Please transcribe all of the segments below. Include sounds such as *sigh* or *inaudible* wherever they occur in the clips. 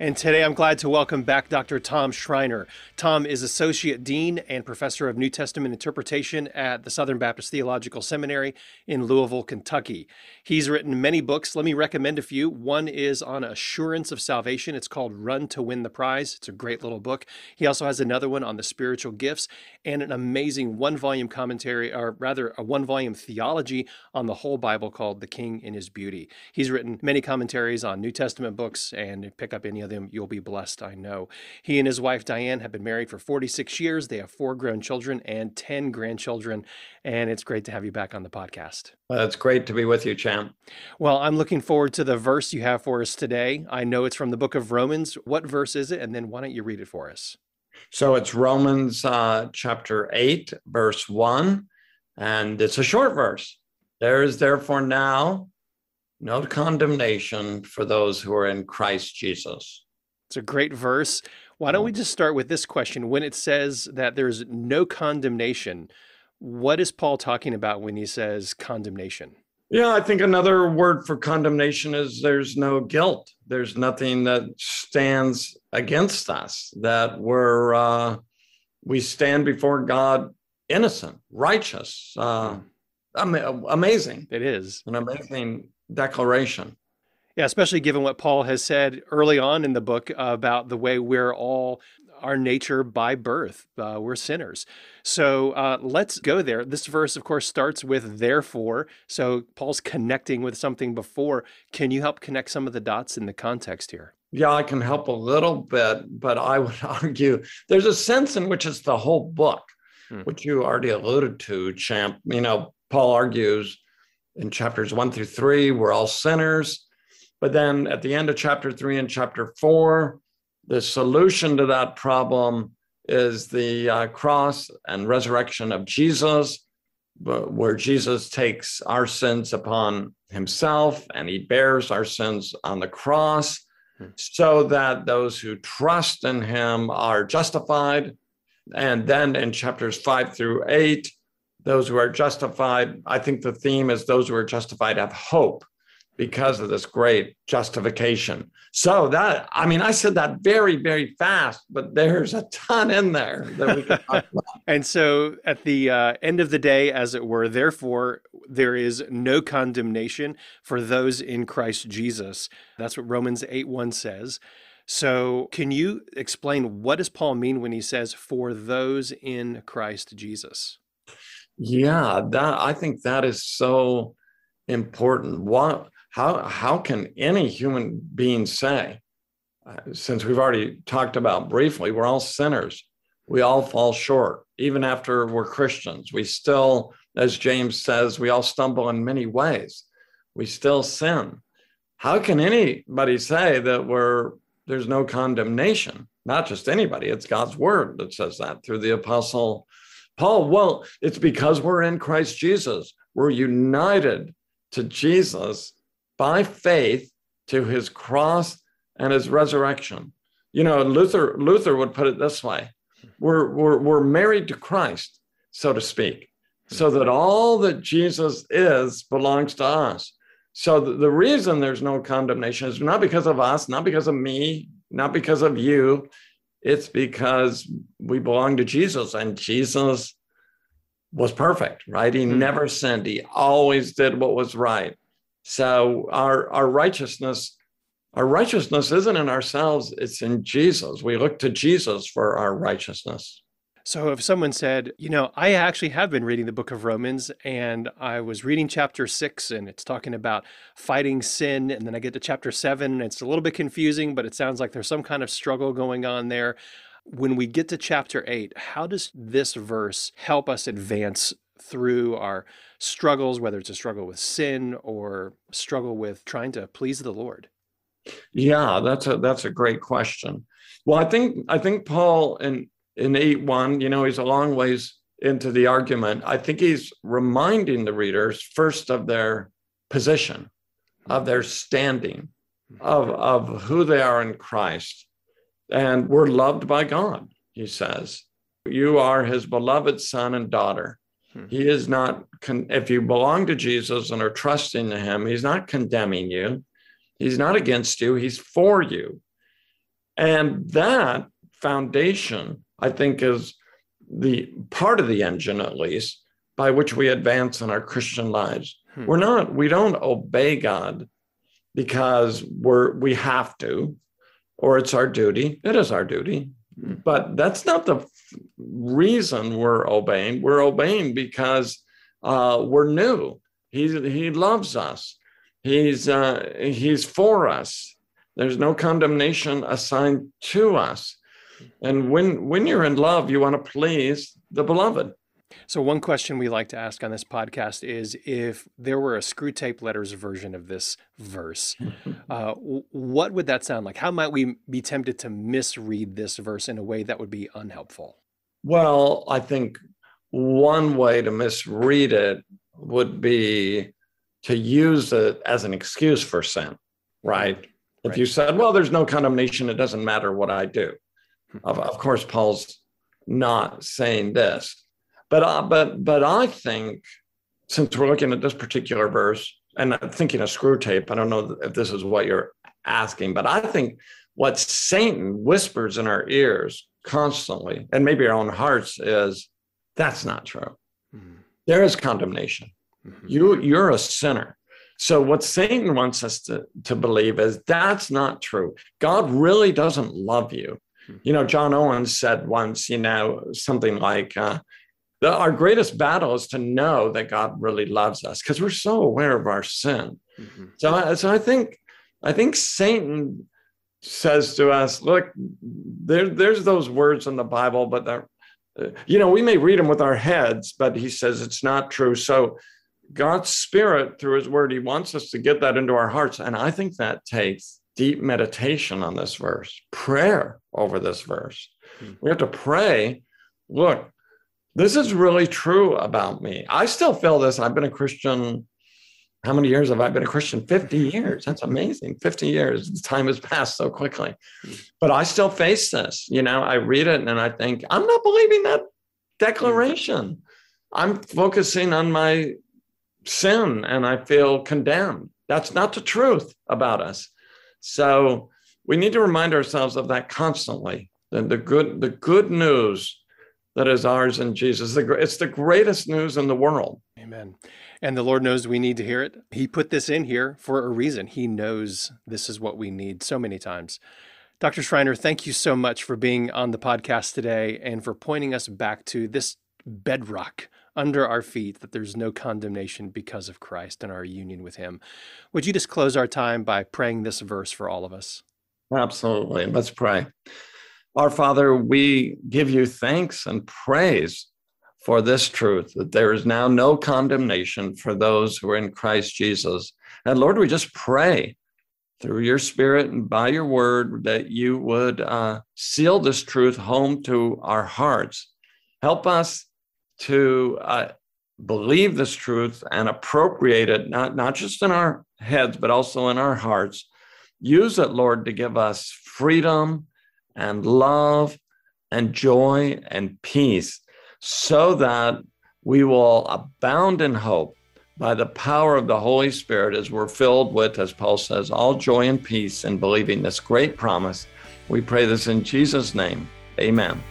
And today I'm glad to welcome back Dr. Tom Schreiner. Tom is Associate Dean and Professor of New Testament Interpretation at the Southern Baptist Theological Seminary in Louisville, Kentucky. He's written many books. Let me recommend a few. One is on assurance of salvation. It's called Run to Win the Prize. It's a great little book. He also has another one on the spiritual gifts and an amazing one volume commentary, or rather, a one volume theology on the whole Bible called The King in His Beauty. He's written many commentaries on New Testament books and pick up any of them, you'll be blessed, I know. He and his wife Diane have been married for 46 years. They have four grown children and 10 grandchildren. And it's great to have you back on the podcast. Well, it's great to be with you, Champ. Well, I'm looking forward to the verse you have for us today. I know it's from the book of Romans. What verse is it? And then why don't you read it for us? So it's Romans uh, chapter 8, verse 1, and it's a short verse. There is therefore now no condemnation for those who are in Christ Jesus. It's a great verse. Why don't we just start with this question? When it says that there's no condemnation, what is Paul talking about when he says condemnation? Yeah, I think another word for condemnation is there's no guilt. There's nothing that stands against us, that we're, uh, we stand before God innocent, righteous, uh, am- amazing. It is. An amazing declaration. Yeah, especially given what Paul has said early on in the book about the way we're all our nature by birth. Uh, we're sinners. So uh, let's go there. This verse, of course, starts with therefore. So Paul's connecting with something before. Can you help connect some of the dots in the context here? Yeah, I can help a little bit, but I would *laughs* argue there's a sense in which it's the whole book, hmm. which you already alluded to, Champ. You know, Paul argues in chapters one through three, we're all sinners. But then at the end of chapter three and chapter four, the solution to that problem is the uh, cross and resurrection of Jesus, where Jesus takes our sins upon himself and he bears our sins on the cross hmm. so that those who trust in him are justified. And then in chapters five through eight, those who are justified, I think the theme is those who are justified have hope because of this great justification. So that I mean, I said that very, very fast, but there's a ton in there that we can talk about. *laughs* and so at the uh, end of the day, as it were, therefore, there is no condemnation for those in Christ Jesus. That's what Romans 8 1 says. So can you explain what does Paul mean when he says for those in Christ Jesus? Yeah, that I think that is so important. What how how can any human being say uh, since we've already talked about briefly we're all sinners. We all fall short even after we're christians. We still as james says we all stumble in many ways. We still sin. How can anybody say that we're there's no condemnation? Not just anybody. It's god's word that says that through the apostle paul well it's because we're in christ jesus we're united to jesus by faith to his cross and his resurrection. You know, Luther Luther would put it this way: we're we're, we're married to Christ, so to speak, so that all that Jesus is belongs to us. So the, the reason there's no condemnation is not because of us, not because of me, not because of you. It's because we belong to Jesus, and Jesus was perfect, right? He mm-hmm. never sinned. He always did what was right. So our our righteousness, our righteousness isn't in ourselves, it's in Jesus. We look to Jesus for our righteousness. So if someone said, you know, I actually have been reading the book of Romans and I was reading chapter six and it's talking about fighting sin. And then I get to chapter seven and it's a little bit confusing, but it sounds like there's some kind of struggle going on there. When we get to chapter eight, how does this verse help us advance through our struggles, whether it's a struggle with sin or struggle with trying to please the Lord? Yeah, that's a that's a great question. Well, I think I think Paul in in eight one, you know, he's a long ways into the argument. I think he's reminding the readers first of their position, of their standing, of of who they are in Christ, and we're loved by God. He says, "You are His beloved son and daughter." Hmm. He is not, con- if you belong to Jesus and are trusting in Him, He's not condemning you. He's not against you, He's for you. And that foundation, I think, is the part of the engine, at least, by which we advance in our Christian lives. Hmm. We're not, we don't obey God because we're we have to, or it's our duty. It is our duty. Hmm. But that's not the reason we're obeying. We're obeying because uh, we're new. He, he loves us. He's, uh, he's for us. There's no condemnation assigned to us. And when, when you're in love, you want to please the beloved. So, one question we like to ask on this podcast is if there were a Screwtape Letters version of this verse, *laughs* uh, what would that sound like? How might we be tempted to misread this verse in a way that would be unhelpful? Well, I think one way to misread it would be to use it as an excuse for sin, right? right. If you said, well, there's no condemnation, it doesn't matter what I do. Of, of course, Paul's not saying this. But, uh, but, but I think since we're looking at this particular verse and I'm thinking of Screwtape, I don't know if this is what you're asking, but I think what Satan whispers in our ears constantly, and maybe our own hearts, is that's not true. Mm-hmm. There is condemnation. Mm-hmm. You you're a sinner. So what Satan wants us to, to believe is that's not true. God really doesn't love you. You know, John Owens said once, you know, something like, uh, the, our greatest battle is to know that God really loves us because we're so aware of our sin. Mm-hmm. So, so I think, I think Satan says to us, look, there, there's those words in the Bible, but they're, uh, you know, we may read them with our heads, but he says it's not true. So God's spirit through his word, he wants us to get that into our hearts. And I think that takes deep meditation on this verse, prayer over this verse. Mm-hmm. We have to pray, look, this is really true about me. I still feel this. I've been a Christian. How many years have I been a Christian? 50 years. That's amazing. 50 years. The time has passed so quickly. Hmm. But I still face this. You know, I read it and I think, I'm not believing that declaration. I'm focusing on my sin and I feel condemned. That's not the truth about us. So we need to remind ourselves of that constantly. The, good, the good news that is ours in Jesus. It's the greatest news in the world. Amen. And the Lord knows we need to hear it. He put this in here for a reason. He knows this is what we need so many times. Dr. Schreiner, thank you so much for being on the podcast today and for pointing us back to this bedrock under our feet that there's no condemnation because of Christ and our union with Him. Would you just close our time by praying this verse for all of us? Absolutely. Let's pray. Our Father, we give you thanks and praise for this truth that there is now no condemnation for those who are in Christ Jesus. And Lord, we just pray through your Spirit and by your word that you would uh, seal this truth home to our hearts. Help us to uh, believe this truth and appropriate it, not, not just in our heads, but also in our hearts. Use it, Lord, to give us freedom and love and joy and peace so that we will abound in hope by the power of the Holy Spirit as we're filled with, as Paul says, all joy and peace in believing this great promise. We pray this in Jesus' name. Amen.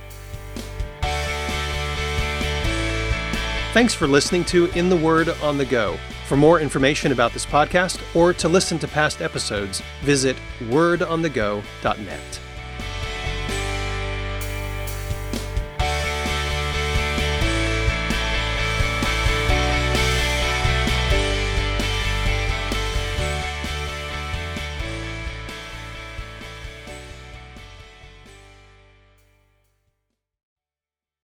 Thanks for listening to In the Word on the Go. For more information about this podcast or to listen to past episodes, visit wordonthego.net.